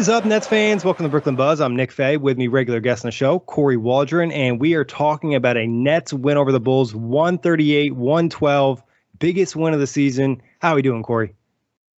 Is up, Nets fans? Welcome to Brooklyn Buzz. I'm Nick Fay. With me, regular guest on the show, Corey Waldron, and we are talking about a Nets win over the Bulls, 138 112, biggest win of the season. How are we doing, Corey?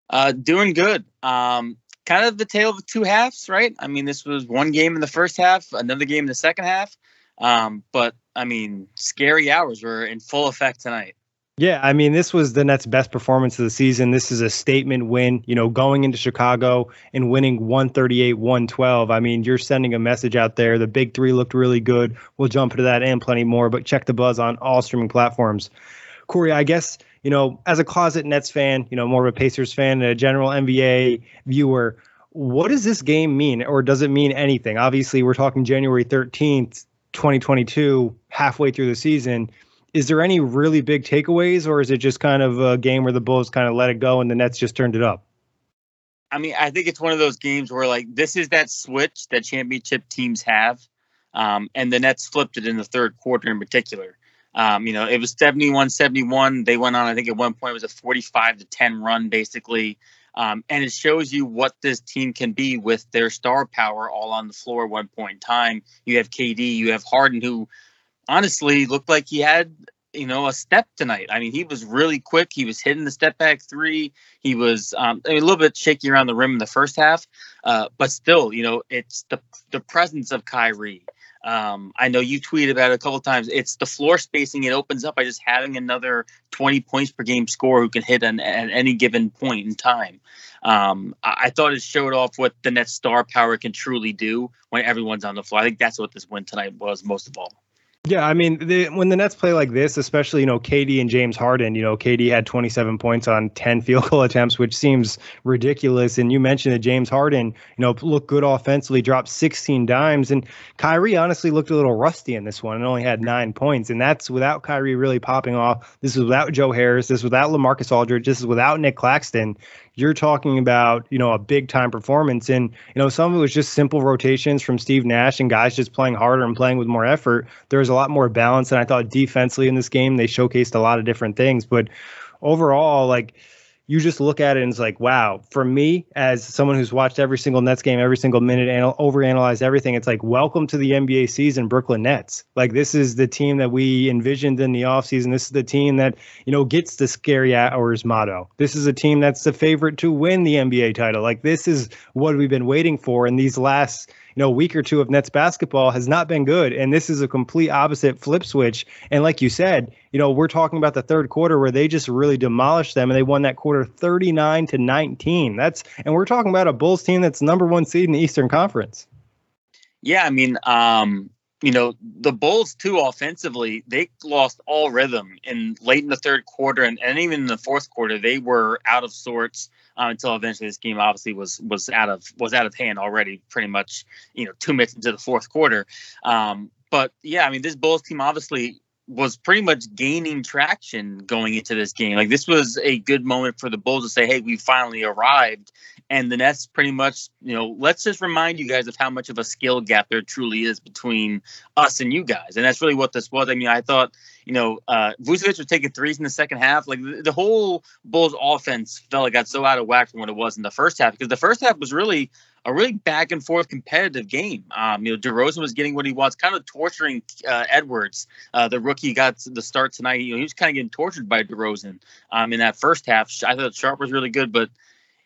Uh, doing good. Um, kind of the tale of two halves, right? I mean, this was one game in the first half, another game in the second half. Um, but I mean, scary hours were in full effect tonight. Yeah, I mean, this was the Nets' best performance of the season. This is a statement win, you know, going into Chicago and winning 138 112. I mean, you're sending a message out there. The big three looked really good. We'll jump into that and plenty more, but check the buzz on all streaming platforms. Corey, I guess, you know, as a closet Nets fan, you know, more of a Pacers fan and a general NBA viewer, what does this game mean, or does it mean anything? Obviously, we're talking January 13th, 2022, halfway through the season is there any really big takeaways, or is it just kind of a game where the Bulls kind of let it go and the Nets just turned it up? I mean, I think it's one of those games where like this is that switch that championship teams have, um, and the Nets flipped it in the third quarter in particular. Um, you know, it was 71 71. They went on, I think at one point it was a 45 to 10 run, basically. Um, and it shows you what this team can be with their star power all on the floor at one point in time. You have KD, you have Harden, who honestly looked like he had you know a step tonight. I mean, he was really quick. He was hitting the step back three. He was um, I mean, a little bit shaky around the rim in the first half, uh, but still, you know, it's the the presence of Kyrie. Um, I know you tweeted about it a couple times. It's the floor spacing it opens up by just having another 20 points per game scorer who can hit an, at any given point in time. Um, I, I, thought it showed off what the net star power can truly do when everyone's on the floor. I think that's what this win tonight was most of all. Yeah, I mean, when the Nets play like this, especially you know KD and James Harden, you know KD had 27 points on 10 field goal attempts, which seems ridiculous. And you mentioned that James Harden, you know, looked good offensively, dropped 16 dimes, and Kyrie honestly looked a little rusty in this one and only had nine points, and that's without Kyrie really popping off. This is without Joe Harris. This is without LaMarcus Aldridge. This is without Nic Claxton you're talking about, you know, a big time performance. And, you know, some of it was just simple rotations from Steve Nash and guys just playing harder and playing with more effort. There was a lot more balance. And I thought defensively in this game, they showcased a lot of different things. But overall, like, you just look at it and it's like, wow. For me, as someone who's watched every single Nets game, every single minute, and overanalyzed everything, it's like, welcome to the NBA season, Brooklyn Nets. Like, this is the team that we envisioned in the offseason. This is the team that, you know, gets the scary hours motto. This is a team that's the favorite to win the NBA title. Like, this is what we've been waiting for in these last you know, week or two of Nets basketball has not been good. And this is a complete opposite flip switch. And like you said, you know, we're talking about the third quarter where they just really demolished them and they won that quarter 39 to 19. That's and we're talking about a Bulls team that's number one seed in the Eastern Conference. Yeah, I mean, um, you know, the Bulls too offensively, they lost all rhythm in late in the third quarter and, and even in the fourth quarter, they were out of sorts uh, until eventually this game obviously was was out of was out of hand already, pretty much you know two minutes into the fourth quarter. Um, but yeah, I mean this Bulls team obviously was pretty much gaining traction going into this game. Like this was a good moment for the Bulls to say, "Hey, we finally arrived." And the Nets pretty much, you know, let's just remind you guys of how much of a skill gap there truly is between us and you guys. And that's really what this was. I mean, I thought, you know, uh, Vucevic was taking threes in the second half. Like the, the whole Bulls offense felt like got so out of whack from what it was in the first half because the first half was really a really back and forth competitive game. Um, you know, DeRozan was getting what he wants, kind of torturing uh, Edwards. Uh, the rookie got the start tonight. You know, he was kind of getting tortured by DeRozan um, in that first half. I thought Sharpe was really good, but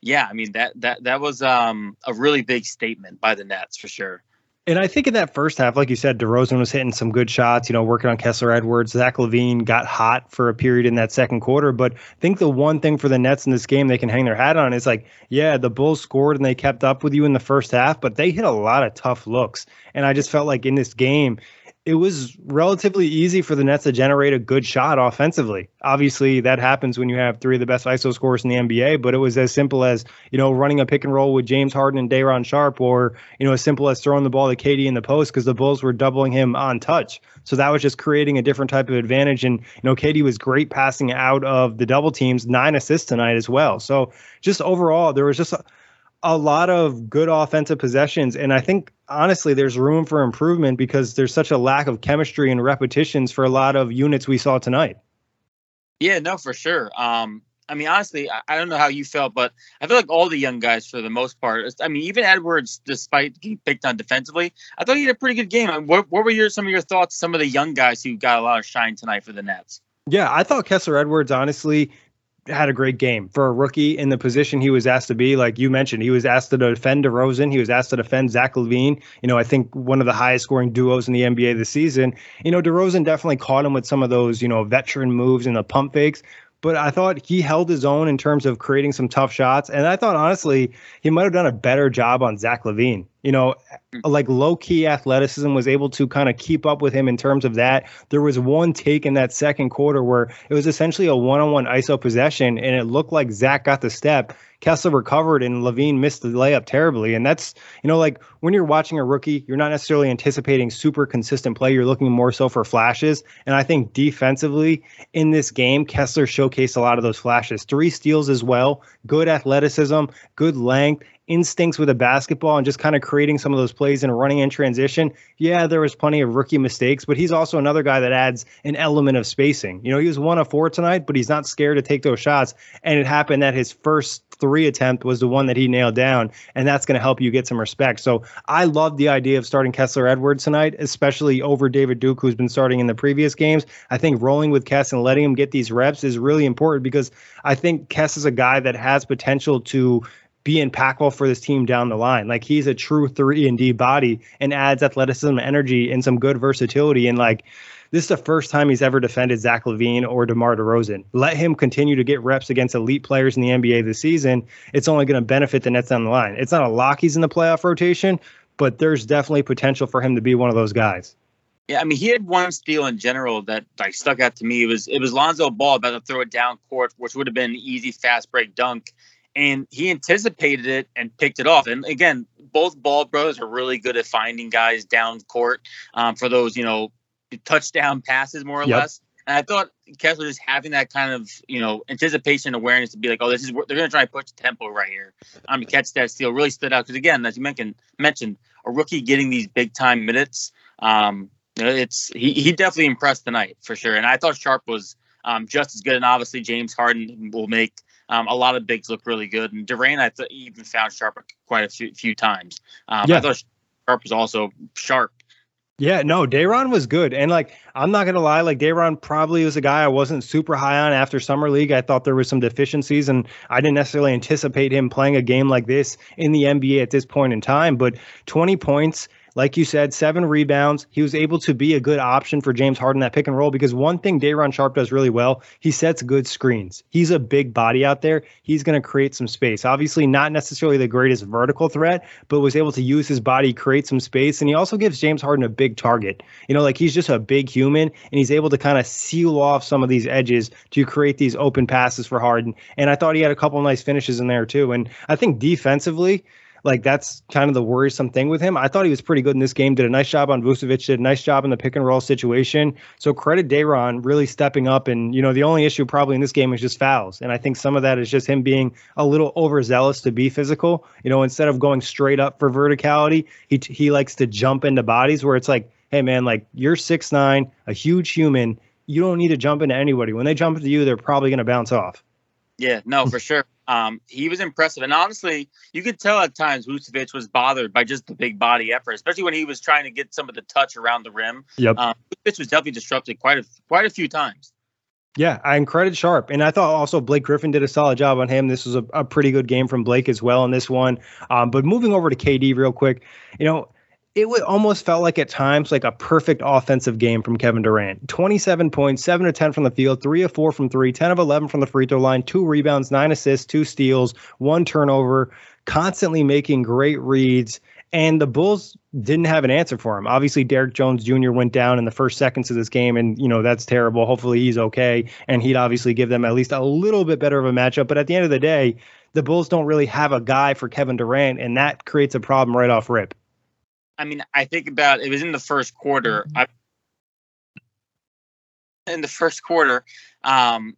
yeah, I mean that that that was um, a really big statement by the Nets for sure. And I think in that first half, like you said, DeRozan was hitting some good shots, you know, working on Kessler Edwards. Zach LaVine got hot for a period in that second quarter. But I think the one thing for the Nets in this game they can hang their hat on is like, yeah, the Bulls scored and they kept up with you in the first half, but they hit a lot of tough looks. And I just felt like in this game, it was relatively easy for the Nets to generate a good shot offensively. Obviously, that happens when you have three of the best ISO scorers in the NBA, but it was as simple as, you know, running a pick and roll with James Harden and Day'Ron Sharpe, or, you know, as simple as throwing the ball to KD in the post because the Bulls were doubling him on touch. So that was just creating a different type of advantage. And, you know, KD was great passing out of the double teams, nine assists tonight as well. So just overall, there was just a, a lot of good offensive possessions. And I think honestly, there's room for improvement because there's such a lack of chemistry and repetitions for a lot of units we saw tonight. Yeah, no, for sure. Um, I mean, honestly, I, I, don't know how you felt, but I feel like all the young guys, for the most part, I mean, even Edwards, despite getting picked on defensively, I thought he had a pretty good game. What, what were your some of your thoughts? Some of the young guys who got a lot of shine tonight for the Nets. Yeah, I thought Kessler Edwards, honestly, had a great game for a rookie in the position he was asked to be. Like you mentioned, he was asked to defend DeRozan. He was asked to defend Zach LaVine. You know, I think one of the highest scoring duos in the NBA this season. You know, DeRozan definitely caught him with some of those, you know, veteran moves and the pump fakes but I thought he held his own in terms of creating some tough shots. And I thought, honestly, he might have done a better job on Zach LaVine. You know, hmm. like low key athleticism was able to kind of keep up with him in terms of that. There was one take in that second quarter where it was essentially a one on one ISO possession, and it looked like Zach got the step. Kessler recovered and LaVine missed the layup terribly. And that's, you know, like when you're watching a rookie, you're not necessarily anticipating super consistent play. You're looking more so for flashes. And I think defensively in this game, Kessler showcased a lot of those flashes. Three steals as well, good athleticism, good length, instincts with a basketball and just kind of creating some of those plays and running in transition. Yeah, there was plenty of rookie mistakes, but he's also another guy that adds an element of spacing. You know, he was one of four tonight, but he's not scared to take those shots. And it happened that his first three attempt was the one that he nailed down, and that's going to help you get some respect. So I love the idea of starting Kessler Edwards tonight, especially over David Duke, who's been starting in the previous games. I think rolling with Kess and letting him get these reps is really important because I think Kess is a guy that has potential to be impactful for this team down the line. Like he's a true three and D body and adds athleticism, energy, and some good versatility. And like this is the first time he's ever defended Zach LaVine or DeMar DeRozan. Let him continue to get reps against elite players in the NBA this season. It's only going to benefit the Nets down the line. It's not a lock he's in the playoff rotation, but there's definitely potential for him to be one of those guys. Yeah, I mean, he had one steal in general that like stuck out to me. It was it was Lonzo Ball about to throw it down court, which would have been an easy fast break dunk, and he anticipated it and picked it off. And again, both Ball brothers are really good at finding guys down court um, for those, you know, touchdown passes more or yep. less. And I thought Kessler just having that kind of, you know, anticipation awareness to be like, oh, this is they're going to try and push the tempo right here. I'm Um, to catch that steal really stood out because again, as you mentioned, mentioned a rookie getting these big time minutes. Um, you know, it's he he definitely impressed tonight for sure. And I thought Sharpe was um, just as good. And obviously James Harden will make um, a lot of bigs look really good, and Durant I th- even found Sharpe quite a few, few times. Um, yeah. I thought Sharpe was also sharp. Yeah, no, Day'Ron was good. And like, I'm not going to lie, like, Day'Ron probably was a guy I wasn't super high on after Summer League. I thought there was some deficiencies, and I didn't necessarily anticipate him playing a game like this in the NBA at this point in time. But 20 points, like you said, seven rebounds. He was able to be a good option for James Harden that pick and roll because one thing Day'Ron Sharpe does really well, he sets good screens. He's a big body out there. He's going to create some space. Obviously, not necessarily the greatest vertical threat, but was able to use his body, create some space. And he also gives James Harden a big target. You know, like he's just a big human and he's able to kind of seal off some of these edges to create these open passes for Harden. And I thought he had a couple nice finishes in there too. And I think defensively, Like that's kind of the worrisome thing with him. I thought he was pretty good in this game. Did a nice job on Vucevic. Did a nice job in the pick and roll situation. So credit Day'Ron really stepping up. And you know the only issue probably in this game is just fouls. And I think some of that is just him being a little overzealous to be physical. You know, instead of going straight up for verticality, he he likes to jump into bodies where it's like, hey man, like you're six nine, a huge human. You don't need to jump into anybody. When they jump into you, they're probably going to bounce off. Yeah, no, for sure. Um, he was impressive, and honestly, you could tell at times Vucevic was bothered by just the big body effort, especially when he was trying to get some of the touch around the rim. Yep, um, Vucevic was definitely disrupted quite a quite a few times. Yeah, I credit Sharpe. and I thought also Blake Griffin did a solid job on him. This was a, a pretty good game from Blake as well in this one. Um, but moving over to KD real quick, you know, it would almost felt like at times like a perfect offensive game from Kevin Durant. 27 points, 7 of 10 from the field, 3 of 4 from 3, 10 of 11 from the free throw line, 2 rebounds, 9 assists, 2 steals, 1 turnover, constantly making great reads. And the Bulls didn't have an answer for him. Obviously, Derrick Jones Jr. went down in the first seconds of this game, and you know that's terrible. Hopefully, he's okay, and he'd obviously give them at least a little bit better of a matchup. But at the end of the day, the Bulls don't really have a guy for Kevin Durant, and that creates a problem right off rip. I mean, I think about it was in the first quarter. I, in the first quarter, um,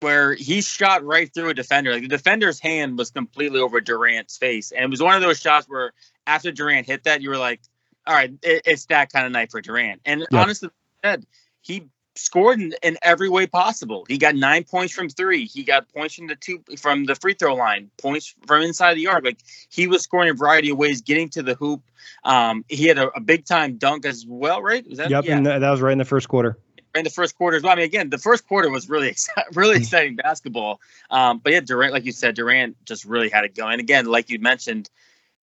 where he shot right through a defender. Like the defender's hand was completely over Durant's face, and it was one of those shots where after Durant hit that, you were like, "All right, it, it's that kind of night for Durant." And yeah. honestly, said he scored in, in, every way possible. He got nine points from three. He got points from the two from the free throw line, points from inside the yard. Like he was scoring a variety of ways, getting to the hoop. Um, he had a, a big time dunk as well, right? Was that, yep, yeah. and that was right in the first quarter. In the first quarter as well. I mean, again, the first quarter was really really exciting basketball. Um, but yeah, Durant, like you said, Durant just really had it going. Again, like you mentioned,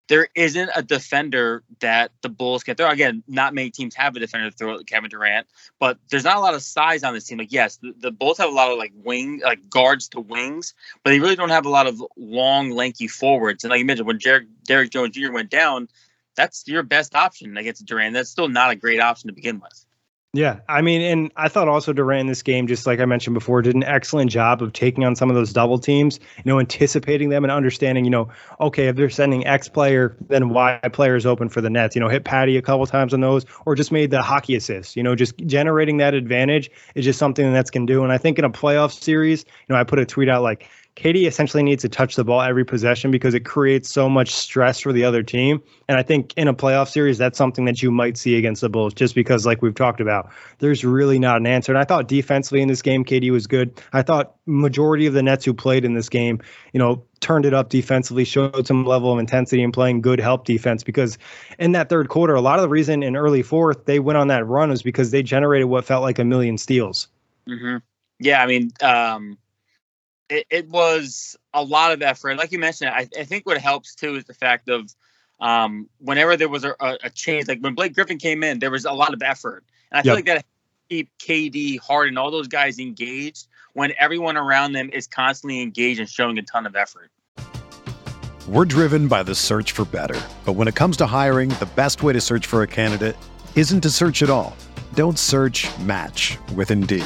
there isn't a defender that the Bulls can throw. Again, not many teams have a defender to throw at Kevin Durant, but there's not a lot of size on this team. Like, yes, the, the Bulls have a lot of like wing, like guards to wings, but they really don't have a lot of long, lanky forwards. And like you mentioned, when Derrick, Derrick Jones Jr. went down, that's your best option against Durant. That's still not a great option to begin with. Yeah, I mean, and I thought also Durant in this game, just like I mentioned before, did an excellent job of taking on some of those double teams, you know, anticipating them and understanding, you know, okay, if they're sending X player, then Y player is open for the Nets. You know, hit Patty a couple times on those, or just made the hockey assist. You know, just generating that advantage is just something the Nets can do. And I think in a playoff series, you know, I put a tweet out like, KD essentially needs to touch the ball every possession because it creates so much stress for the other team. And I think in a playoff series, that's something that you might see against the Bulls, just because, like we've talked about, there's really not an answer. And I thought defensively in this game, KD was good. I thought majority of the Nets who played in this game, you know, turned it up defensively, showed some level of intensity and playing good help defense. Because in that third quarter, a lot of the reason in early fourth they went on that run was because they generated what felt like a million steals. Mm-hmm. Yeah, I mean, um, it, it was a lot of effort. Like you mentioned, I, I think what helps too is the fact of um, whenever there was a, a, change, like when Blake Griffin came in, there was a lot of effort, and I feel like that keep KD, Harden, all those guys engaged when everyone around them is constantly engaged and showing a ton of effort. We're driven by the search for better, but when it comes to hiring, the best way to search for a candidate isn't to search at all. Don't search. Match with Indeed.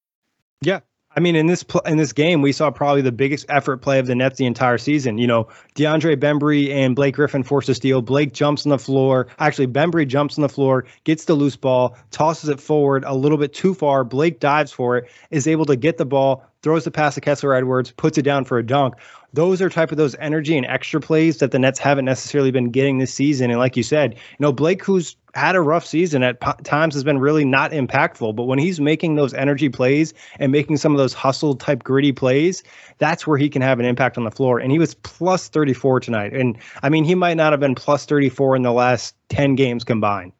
Yeah. I mean, in this pl- in this game, we saw probably the biggest effort play of the Nets the entire season. You know, DeAndre Bembry and Blake Griffin force a steal. Blake jumps on the floor. Actually, Bembry jumps on the floor, gets the loose ball, tosses it forward a little bit too far. Blake dives for it, is able to get the ball, throws the pass to Kessler Edwards, puts it down for a dunk. Those are type of those energy and extra plays that the Nets haven't necessarily been getting this season. And like you said, you know, Blake, who's had a rough season at times, has been really not impactful. But when he's making those energy plays and making some of those hustle type gritty plays, that's where he can have an impact on the floor. And he was plus 34 tonight. And I mean, he might not have been plus 34 in the last 10 games combined.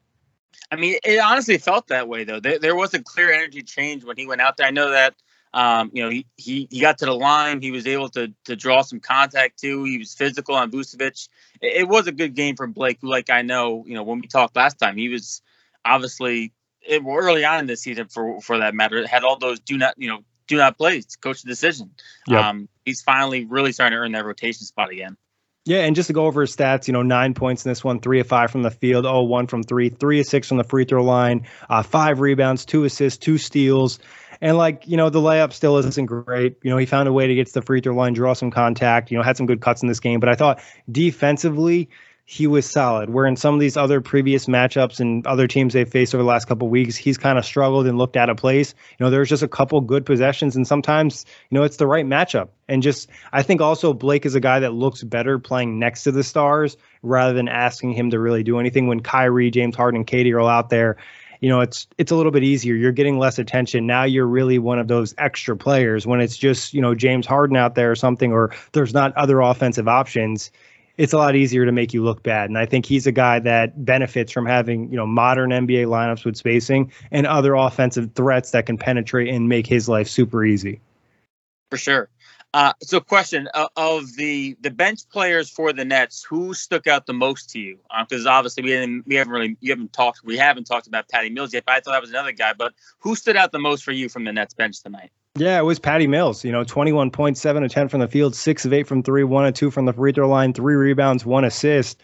I mean, it honestly felt that way though. There, there was a clear energy change when he went out there. I know that um, you know, he, he he got to the line. He was able to to draw some contact too. He was physical on Vucevic. It, it, was a good game for Blake, who, like I know, you know, when we talked last time, he was obviously it, early on in the season for for that matter had all those do not you know do not play coach decision. Yep. Um, he's finally really starting to earn that rotation spot again. Yeah, and just to go over his stats, you know, nine points in this one, three of five from the field, oh, one from three, three of six from the free throw line, uh, five rebounds, two assists, two steals. And like, you know, the layup still isn't great. You know, he found a way to get to the free throw line, draw some contact, you know, had some good cuts in this game. But I thought defensively, he was solid. Where in some of these other previous matchups and other teams they've faced over the last couple weeks, he's kind of struggled and looked out of place. You know, there's just a couple good possessions, and sometimes you know it's the right matchup. And just I think also Blake is a guy that looks better playing next to the stars rather than asking him to really do anything. When Kyrie, James Harden, and KD are all out there, you know it's it's a little bit easier. You're getting less attention. Now you're really one of those extra players when it's just you know James Harden out there or something or there's not other offensive options. It's a lot easier to make you look bad. And I think he's a guy that benefits from having you know modern NBA lineups with spacing and other offensive threats that can penetrate and make his life super easy. For sure uh, so, question uh, of the the bench players for the Nets, who stuck out the most to you? Because uh, obviously we haven't we haven't really you haven't talked we haven't talked about Patty Mills yet. But I thought that was another guy. But who stood out the most for you from the Nets bench tonight? Yeah, it was Patty Mills. You know, twenty-one point seven of ten from the field, six of eight from three, one of two from the free throw line, three rebounds, one assist.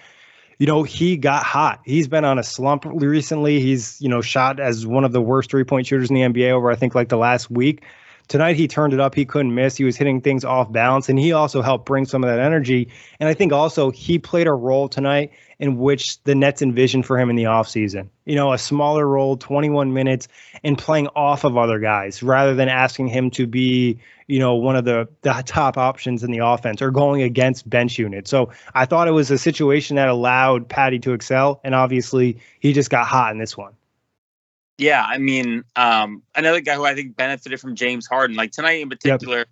You know, he got hot. He's been on a slump recently. He's you know shot as one of the worst three point shooters in the NBA over I think like the last week. Tonight he turned it up. He couldn't miss. He was hitting things off balance, and he also helped bring some of that energy. And I think also he played a role tonight in which the Nets envisioned for him in the offseason. You know, a smaller role, 21 minutes, and playing off of other guys rather than asking him to be, you know, one of the, the top options in the offense or going against bench units. So I thought it was a situation that allowed Patty to excel. And obviously he just got hot in this one. Yeah, I mean, um, another guy who I think benefited from James Harden, like tonight in particular, yep.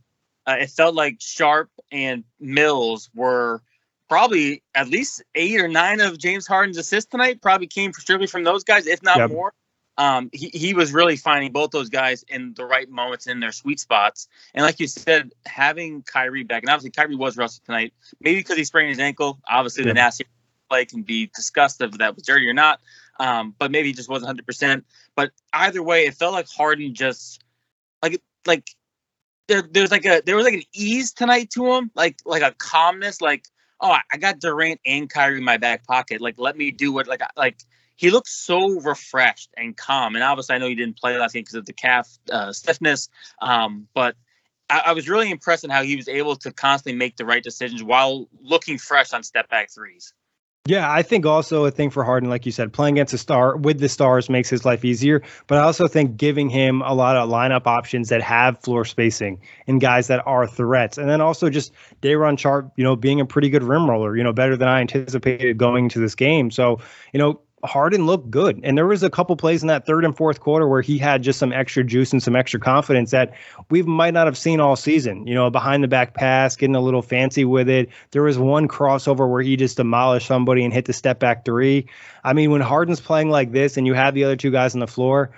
uh, it felt like Sharpe and Mills were probably at least eight or nine of James Harden's assists tonight. Probably came strictly from those guys, if not yep. more. Um, he, he was really finding both those guys in the right moments in their sweet spots. And like you said, having Kyrie back, and obviously Kyrie was rusty tonight, maybe because he sprained his ankle. Obviously, yep. the nasty play can be discussed if that was dirty or not um, but maybe he just wasn't 100%. But either way, it felt like Harden just like like there, there's like a there was like an ease tonight to him, like like a calmness, like oh I got Durant and Kyrie in my back pocket, like let me do what like like he looked so refreshed and calm. And obviously, I know he didn't play last game because of the calf uh, stiffness, um, but I, I was really impressed in how he was able to constantly make the right decisions while looking fresh on step back threes. Yeah, I think also a thing for Harden, like you said, playing against a star with the stars makes his life easier. But I also think giving him a lot of lineup options that have floor spacing and guys that are threats. And then also just Day'Ron Sharpe, you know, being a pretty good rim roller, you know, better than I anticipated going into this game. So, you know, Harden looked good. And there was a couple plays in that third and fourth quarter where he had just some extra juice and some extra confidence that we might not have seen all season. You know, behind the back pass, getting a little fancy with it. There was one crossover where he just demolished somebody and hit the step back three. I mean, when Harden's playing like this and you have the other two guys on the floor,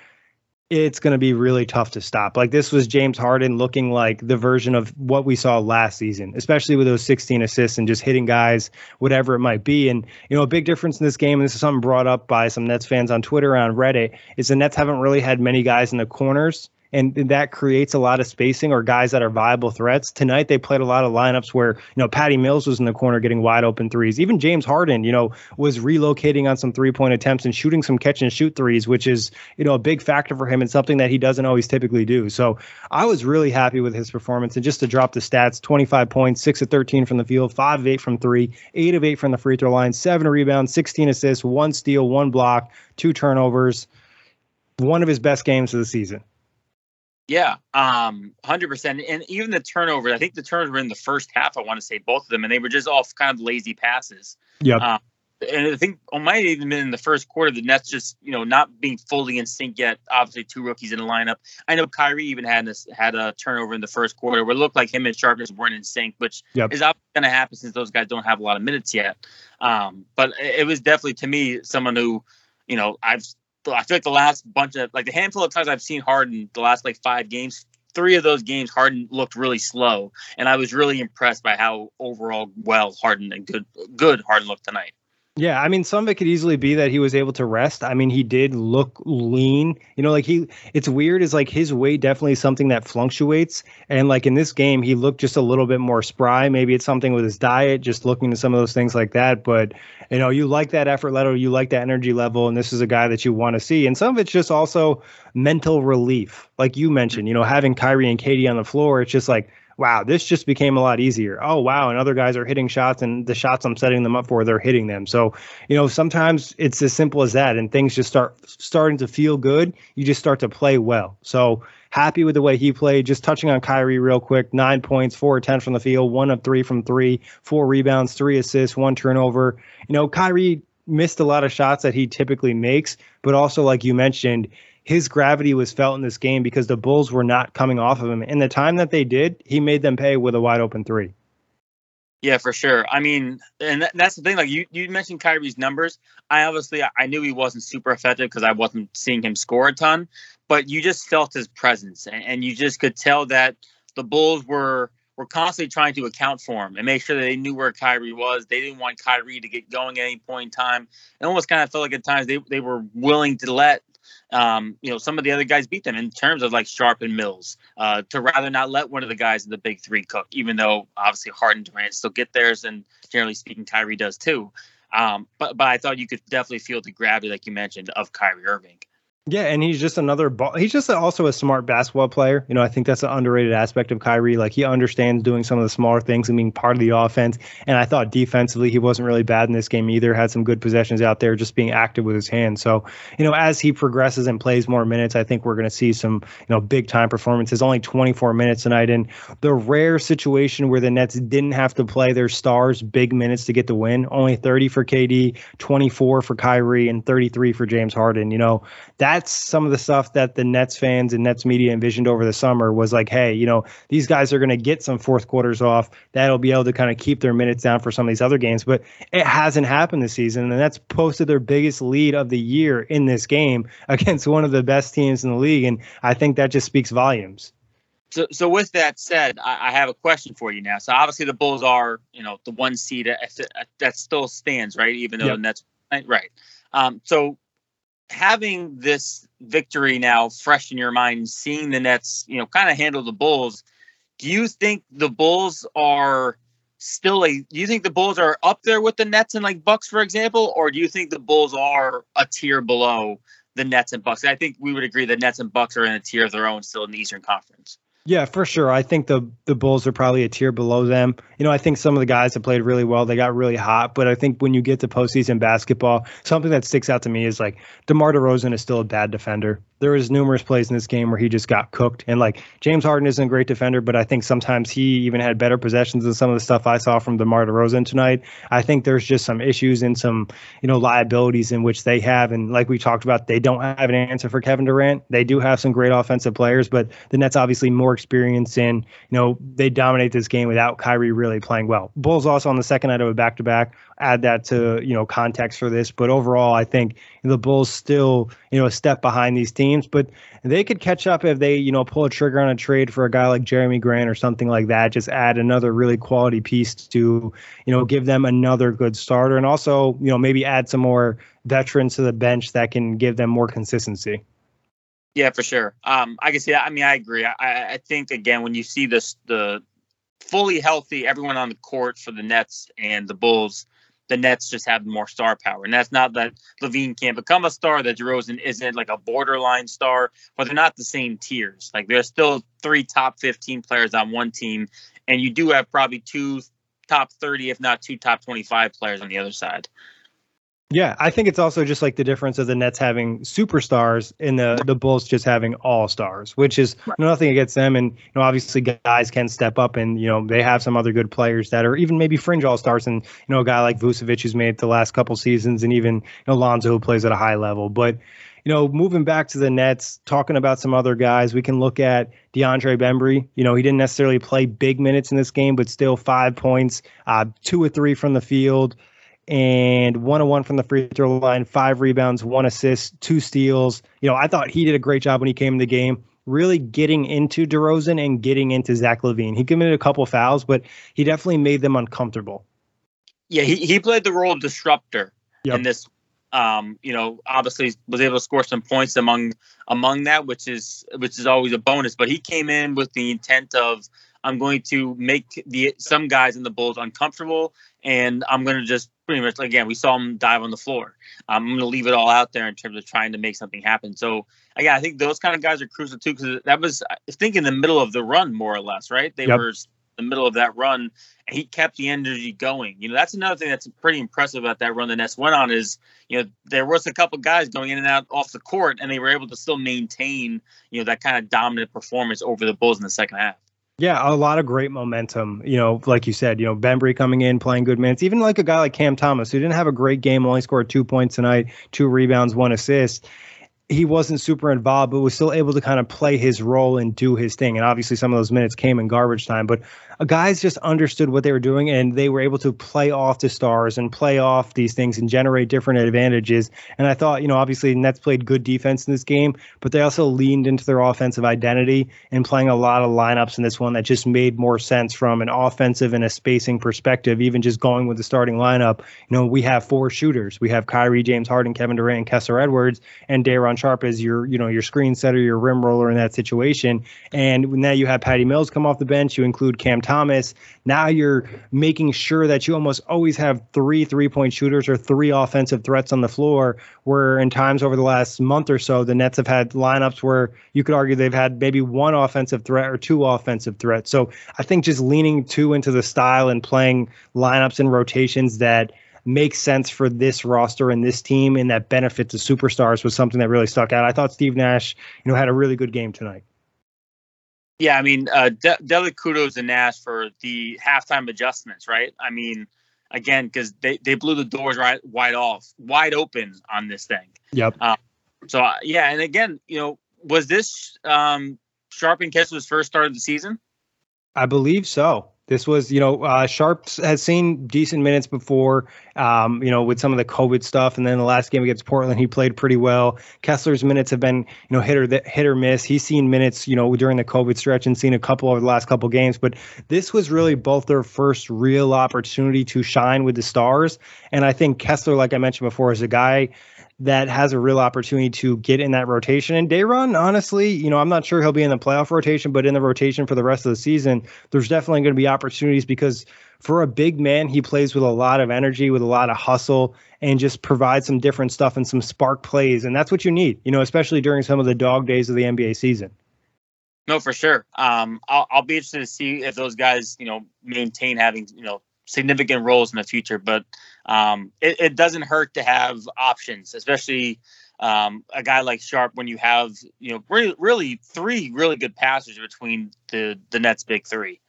it's going to be really tough to stop. Like this was James Harden looking like the version of what we saw last season, especially with those 16 assists and just hitting guys, whatever it might be. And you know, a big difference in this game, and this is something brought up by some Nets fans on Twitter on Reddit, is the Nets haven't really had many guys in the corners and that creates a lot of spacing or guys that are viable threats. Tonight they played a lot of lineups where you know Patty Mills was in the corner getting wide open threes. Even James Harden, you know, was relocating on some three point attempts and shooting some catch and shoot threes, which is you know a big factor for him and something that he doesn't always typically do. So I was really happy with his performance. And just to drop the stats: 25 points, six of 13 from the field, five of eight from three, eight of eight from the free throw line, seven rebounds, 16 assists, one steal, one block, two turnovers. One of his best games of the season. Yeah, um, hundred percent. And even the turnover, I think the turnovers were in the first half. I want to say both of them, and they were just all kind of lazy passes. Yeah. Um, and I think it might have even been in the first quarter. The Nets just, you know, not being fully in sync yet. Obviously, two rookies in the lineup. I know Kyrie even had this had a turnover in the first quarter where it looked like him and Sharpness weren't in sync, which yep. is obviously going to happen since those guys don't have a lot of minutes yet. Um, but it was definitely to me someone who, you know, I've I feel like the last bunch of like the handful of times I've seen Harden the last like five games, three of those games Harden looked really slow, and I was really impressed by how overall well Harden and good good Harden looked tonight. Yeah, I mean, some of it could easily be that he was able to rest. I mean, he did look lean. You know, like he, it's weird. Is like his weight definitely something that fluctuates. And like in this game, he looked just a little bit more spry. Maybe it's something with his diet, just looking to some of those things like that. But you know, you like that effort level, you like that energy level, and this is a guy that you want to see. And some of it's just also mental relief, like you mentioned. You know, having Kyrie and KD on the floor, it's just like wow, this just became a lot easier. Oh, wow. And other guys are hitting shots, and the shots I'm setting them up for, they're hitting them. So, you know, sometimes it's as simple as that, and things just start starting to feel good. You just start to play well. So, happy with the way he played. Just touching on Kyrie real quick nine points, four attempts from the field, one of three from three, four rebounds, three assists, one turnover. You know, Kyrie missed a lot of shots that he typically makes, but also, like you mentioned, his gravity was felt in this game because the Bulls were not coming off of him. In the time that they did, he made them pay with a wide open three. Yeah, for sure. I mean, and that's the thing. Like you, you mentioned Kyrie's numbers. I obviously I knew he wasn't super effective because I wasn't seeing him score a ton, but you just felt his presence, and, and you just could tell that the Bulls were were constantly trying to account for him and make sure that they knew where Kyrie was. They didn't want Kyrie to get going at any point in time. It almost kind of felt like at times they, they were willing to let um, you know, some of the other guys beat them in terms of like Sharpe and Mills, uh, to rather not let one of the guys in the big three cook, even though obviously Harden Durant still get theirs, and generally speaking, Kyrie does too. Um, but but I thought you could definitely feel the gravity, like you mentioned, of Kyrie Irving. Yeah, and he's just another ball. He's just also a smart basketball player. You know, I think that's an underrated aspect of Kyrie. Like he understands doing some of the smaller things and being part of the offense. And I thought defensively he wasn't really bad in this game either. Had some good possessions out there, just being active with his hands. So, you know, as he progresses and plays more minutes, I think we're going to see some, you know, big time performances. Only 24 minutes tonight, and the rare situation where the Nets didn't have to play their stars big minutes to get the win. Only 30 for KD, 24 for Kyrie, and 33 for James Harden. You know that's some of the stuff that the Nets fans and Nets media envisioned over the summer was like, hey, you know, these guys are going to get some fourth quarters off. That'll be able to kind of keep their minutes down for some of these other games. But it hasn't happened this season. And that's posted their biggest lead of the year in this game against one of the best teams in the league. And I think that just speaks volumes. So, so with that said, I, I, have a question for you now. So obviously the Bulls are, you know, the one seed that still stands, right? Even though yep. the Nets, right? Um, so having this victory now fresh in your mind, seeing the Nets, you know, kind of handle the Bulls, do you think the Bulls are still a do you think the Bulls are up there with the Nets and like Bucks, for example, or do you think the Bulls are a tier below the Nets and Bucks? I think we would agree that Nets and Bucks are in a tier of their own still in the Eastern Conference. Yeah, for sure. I think the the Bulls are probably a tier below them. You know, I think some of the guys have played really well. They got really hot, but I think when you get to postseason basketball, something that sticks out to me is like DeMar DeRozan is still a bad defender there was numerous plays in this game where he just got cooked. And like James Harden isn't a great defender, but I think sometimes he even had better possessions than some of the stuff I saw from DeMar DeRozan tonight. I think there's just some issues and some, you know, liabilities in which they have. And like we talked about, they don't have an answer for Kevin Durant. They do have some great offensive players, but the Nets obviously more experience in, you know, they dominate this game without Kyrie really playing well. Bulls also on the second night of a back to back add that to you know context for this. But overall, I think the Bulls still you know a step behind these teams, but they could catch up if they you know pull a trigger on a trade for a guy like Jerami Grant or something like that. Just add another really quality piece to you know give them another good starter, and also you know maybe add some more veterans to the bench that can give them more consistency. Yeah, for sure. Um, I can see. that. I mean, I agree. I, I think again when you see this the fully healthy everyone on the court for the Nets and the Bulls, the Nets just have more star power. And that's not that LaVine can't become a star, that DeRozan isn't like a borderline star, but they're not the same tiers. Like there's still three top 15 players on one team, and you do have probably two top 30, if not two top 25 players on the other side. Yeah, I think it's also just like the difference of the Nets having superstars and the the Bulls just having all stars, which is right. nothing against them. And you know, obviously, guys can step up, and you know, they have some other good players that are even maybe fringe all stars, and you know, a guy like Vucevic who's made it the last couple seasons, and even you know, Lonzo who plays at a high level. But you know, moving back to the Nets, talking about some other guys, we can look at DeAndre Bembry. You know, he didn't necessarily play big minutes in this game, but still five points, uh, two or three from the field and one on one from the free throw line, five rebounds, one assist, two steals. You know, I thought he did a great job when he came in the game, really getting into DeRozan and getting into Zach LaVine. He committed a couple fouls, but he definitely made them uncomfortable. Yeah, he, he played the role of disruptor yep. in this. Um, you know, obviously was able to score some points among among that, which is which is always a bonus. But he came in with the intent of I'm going to make the some guys in the Bulls uncomfortable, and I'm going to just pretty much again we saw him dive on the floor. Um, I'm going to leave it all out there in terms of trying to make something happen. So again, I think those kind of guys are crucial too because that was I think in the middle of the run more or less, right? They yep. were the middle of that run, and he kept the energy going. You know, that's another thing that's pretty impressive about that run the Nets went on is, you know, there was a couple guys going in and out off the court, and they were able to still maintain, you know, that kind of dominant performance over the Bulls in the second half. Yeah, a lot of great momentum. You know, like you said, you know, Bembry coming in, playing good minutes. Even like a guy like Cam Thomas, who didn't have a great game, only scored two points tonight, two rebounds, one assist he wasn't super involved, but was still able to kind of play his role and do his thing. And obviously, some of those minutes came in garbage time. But guys just understood what they were doing and they were able to play off the stars and play off these things and generate different advantages. And I thought, you know, obviously Nets played good defense in this game, but they also leaned into their offensive identity and playing a lot of lineups in this one that just made more sense from an offensive and a spacing perspective, even just going with the starting lineup. You know, we have four shooters. We have Kyrie, James Harden, Kevin Durant, and Kessler Edwards, and Day'Ron Sharpe as your, you know, your screen setter, your rim roller in that situation. And now you have Patty Mills come off the bench. You include Cam Thomas. Now you're making sure that you almost always have three three point shooters or three offensive threats on the floor. Where in times over the last month or so, the Nets have had lineups where you could argue they've had maybe one offensive threat or two offensive threats. So I think just leaning too into the style and playing lineups and rotations that makes sense for this roster and this team and that benefit the superstars was something that really stuck out. I thought Steve Nash, you know, had a really good game tonight. Yeah, I mean, uh, de- kudos to Nash for the halftime adjustments, right? I mean, again, because they, they blew the doors right wide off, wide open on this thing. Yep. Um, so uh, yeah, and again, you know, was this um, Sharpe and Kessler's first start of the season? I believe so. This was, you know, uh, Sharpe has seen decent minutes before, um, you know, with some of the COVID stuff, and then the last game against Portland, he played pretty well. Kessler's minutes have been, you know, hit or hit or miss. He's seen minutes, you know, during the COVID stretch and seen a couple over the last couple games, but this was really both their first real opportunity to shine with the stars. And I think Kessler, like I mentioned before, is a guy that has a real opportunity to get in that rotation. And Day'Ron, honestly, you know, I'm not sure he'll be in the playoff rotation, but in the rotation for the rest of the season, there's definitely going to be opportunities because for a big man, he plays with a lot of energy, with a lot of hustle, and just provides some different stuff and some spark plays. And that's what you need, you know, especially during some of the dog days of the NBA season. No, for sure. Um, I'll, I'll be interested to see if those guys, you know, maintain having, you know, significant roles in the future. But um, it, it, doesn't hurt to have options, especially um, a guy like Sharpe when you have you know really, really three really good passers between the the Nets big three.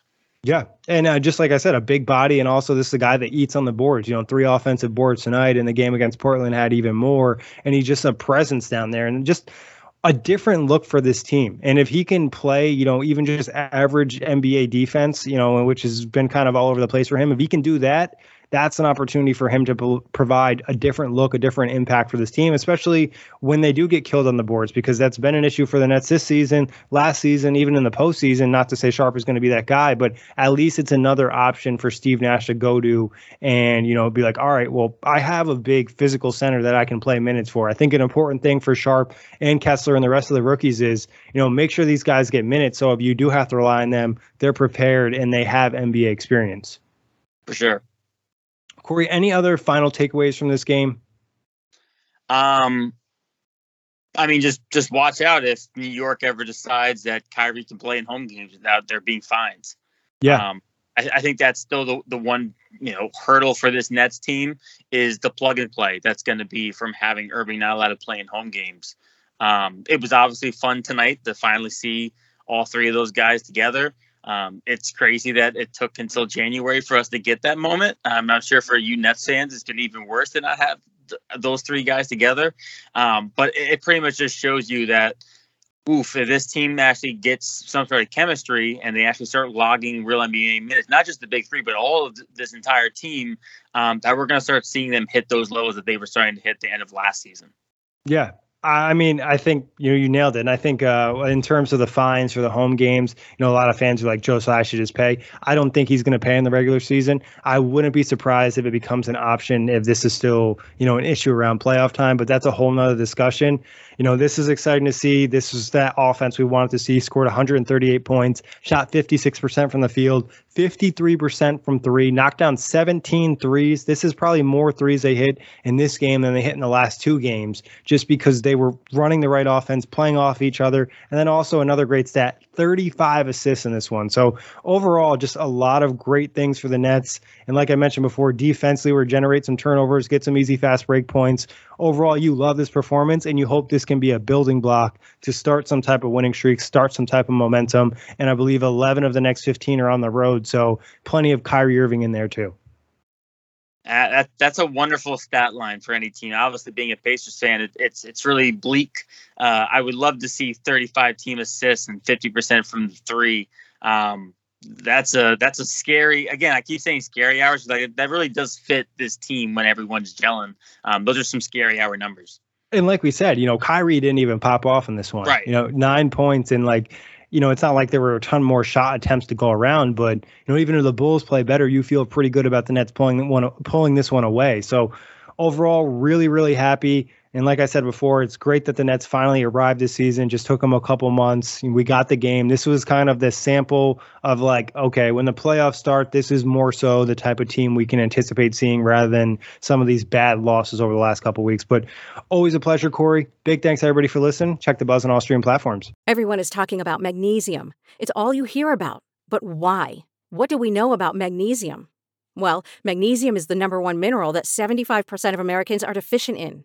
Yeah, and uh, just like I said, a big body, and also this is a guy that eats on the boards. You know, three offensive boards tonight, and the game against Portland had even more. And he's just a presence down there, and just a different look for this team. And if he can play, you know, even just average NBA defense, you know, which has been kind of all over the place for him, if he can do that, that's an opportunity for him to provide a different look, a different impact for this team, especially when they do get killed on the boards, because that's been an issue for the Nets this season, last season, even in the postseason. Not to say Sharpe is going to be that guy, but at least it's another option for Steve Nash to go to and, you know, be like, all right, well, I have a big physical center that I can play minutes for. I think an important thing for Sharpe and Kessler and the rest of the rookies is, you know, make sure these guys get minutes. So if you do have to rely on them, they're prepared and they have NBA experience. For sure. Corey, any other final takeaways from this game? Um, I mean, just just watch out if New York ever decides that Kyrie can play in home games without there being fines. Yeah. Um, I, I, think that's still the, the one you know hurdle for this Nets team is the plug and play that's going to be from having Irving not allowed to play in home games. Um, it was obviously fun tonight to finally see all three of those guys together. Um, it's crazy that it took until January for us to get that moment. I'm not sure for you Nets fans, it's been even worse to not have th- those three guys together. Um, but it, it, pretty much just shows you that, oof, if this team actually gets some sort of chemistry and they actually start logging real NBA minutes, not just the big three, but all of th- this entire team, um, that we're going to start seeing them hit those lows that they were starting to hit the end of last season. Yeah, I mean, I think you know you nailed it. And I think uh, in terms of the fines for the home games, you know, a lot of fans are like Joe Tsai should just pay. I don't think he's going to pay in the regular season. I wouldn't be surprised if it becomes an option if this is still you know an issue around playoff time. But that's a whole nother discussion you know, this is exciting to see. This is that offense we wanted to see. Scored 138 points, shot 56% from the field, 53% from three, knocked down 17 threes. This is probably more threes they hit in this game than they hit in the last two games, just because they were running the right offense, playing off each other. And then also another great stat 35 assists in this one. So overall, just a lot of great things for the Nets. And like I mentioned before, defensively, we generate some turnovers, get some easy fast break points. Overall, you love this performance and you hope this can be a building block to start some type of winning streak, start some type of momentum. And I believe 11 of the next 15 are on the road. So plenty of Kyrie Irving in there too. Uh, that, that's a wonderful stat line for any team. Obviously, being a Pacers fan, it, it's it's really bleak. Uh, I would love to see 35 team assists and 50% from three. Um, that's a that's a scary. Again, I keep saying scary hours. Like that really does fit this team when everyone's gelling. Um, those are some scary hour numbers. And like we said, you know, Kyrie didn't even pop off in this one. Right. You know, nine points and like you know, it's not like there were a ton more shot attempts to go around, but you know, even if the Bulls play better, you feel pretty good about the Nets pulling one pulling this one away. So overall, really, really happy. And like I said before, it's great that the Nets finally arrived this season. Just took them a couple months. We got the game. This was kind of the sample of like, okay, when the playoffs start, this is more so the type of team we can anticipate seeing rather than some of these bad losses over the last couple weeks. But always a pleasure, Corey. Big thanks everybody for listening. Check the buzz on all stream platforms. Everyone is talking about magnesium. It's all you hear about. But why? What do we know about magnesium? Well, magnesium is the number one mineral that 75% of Americans are deficient in.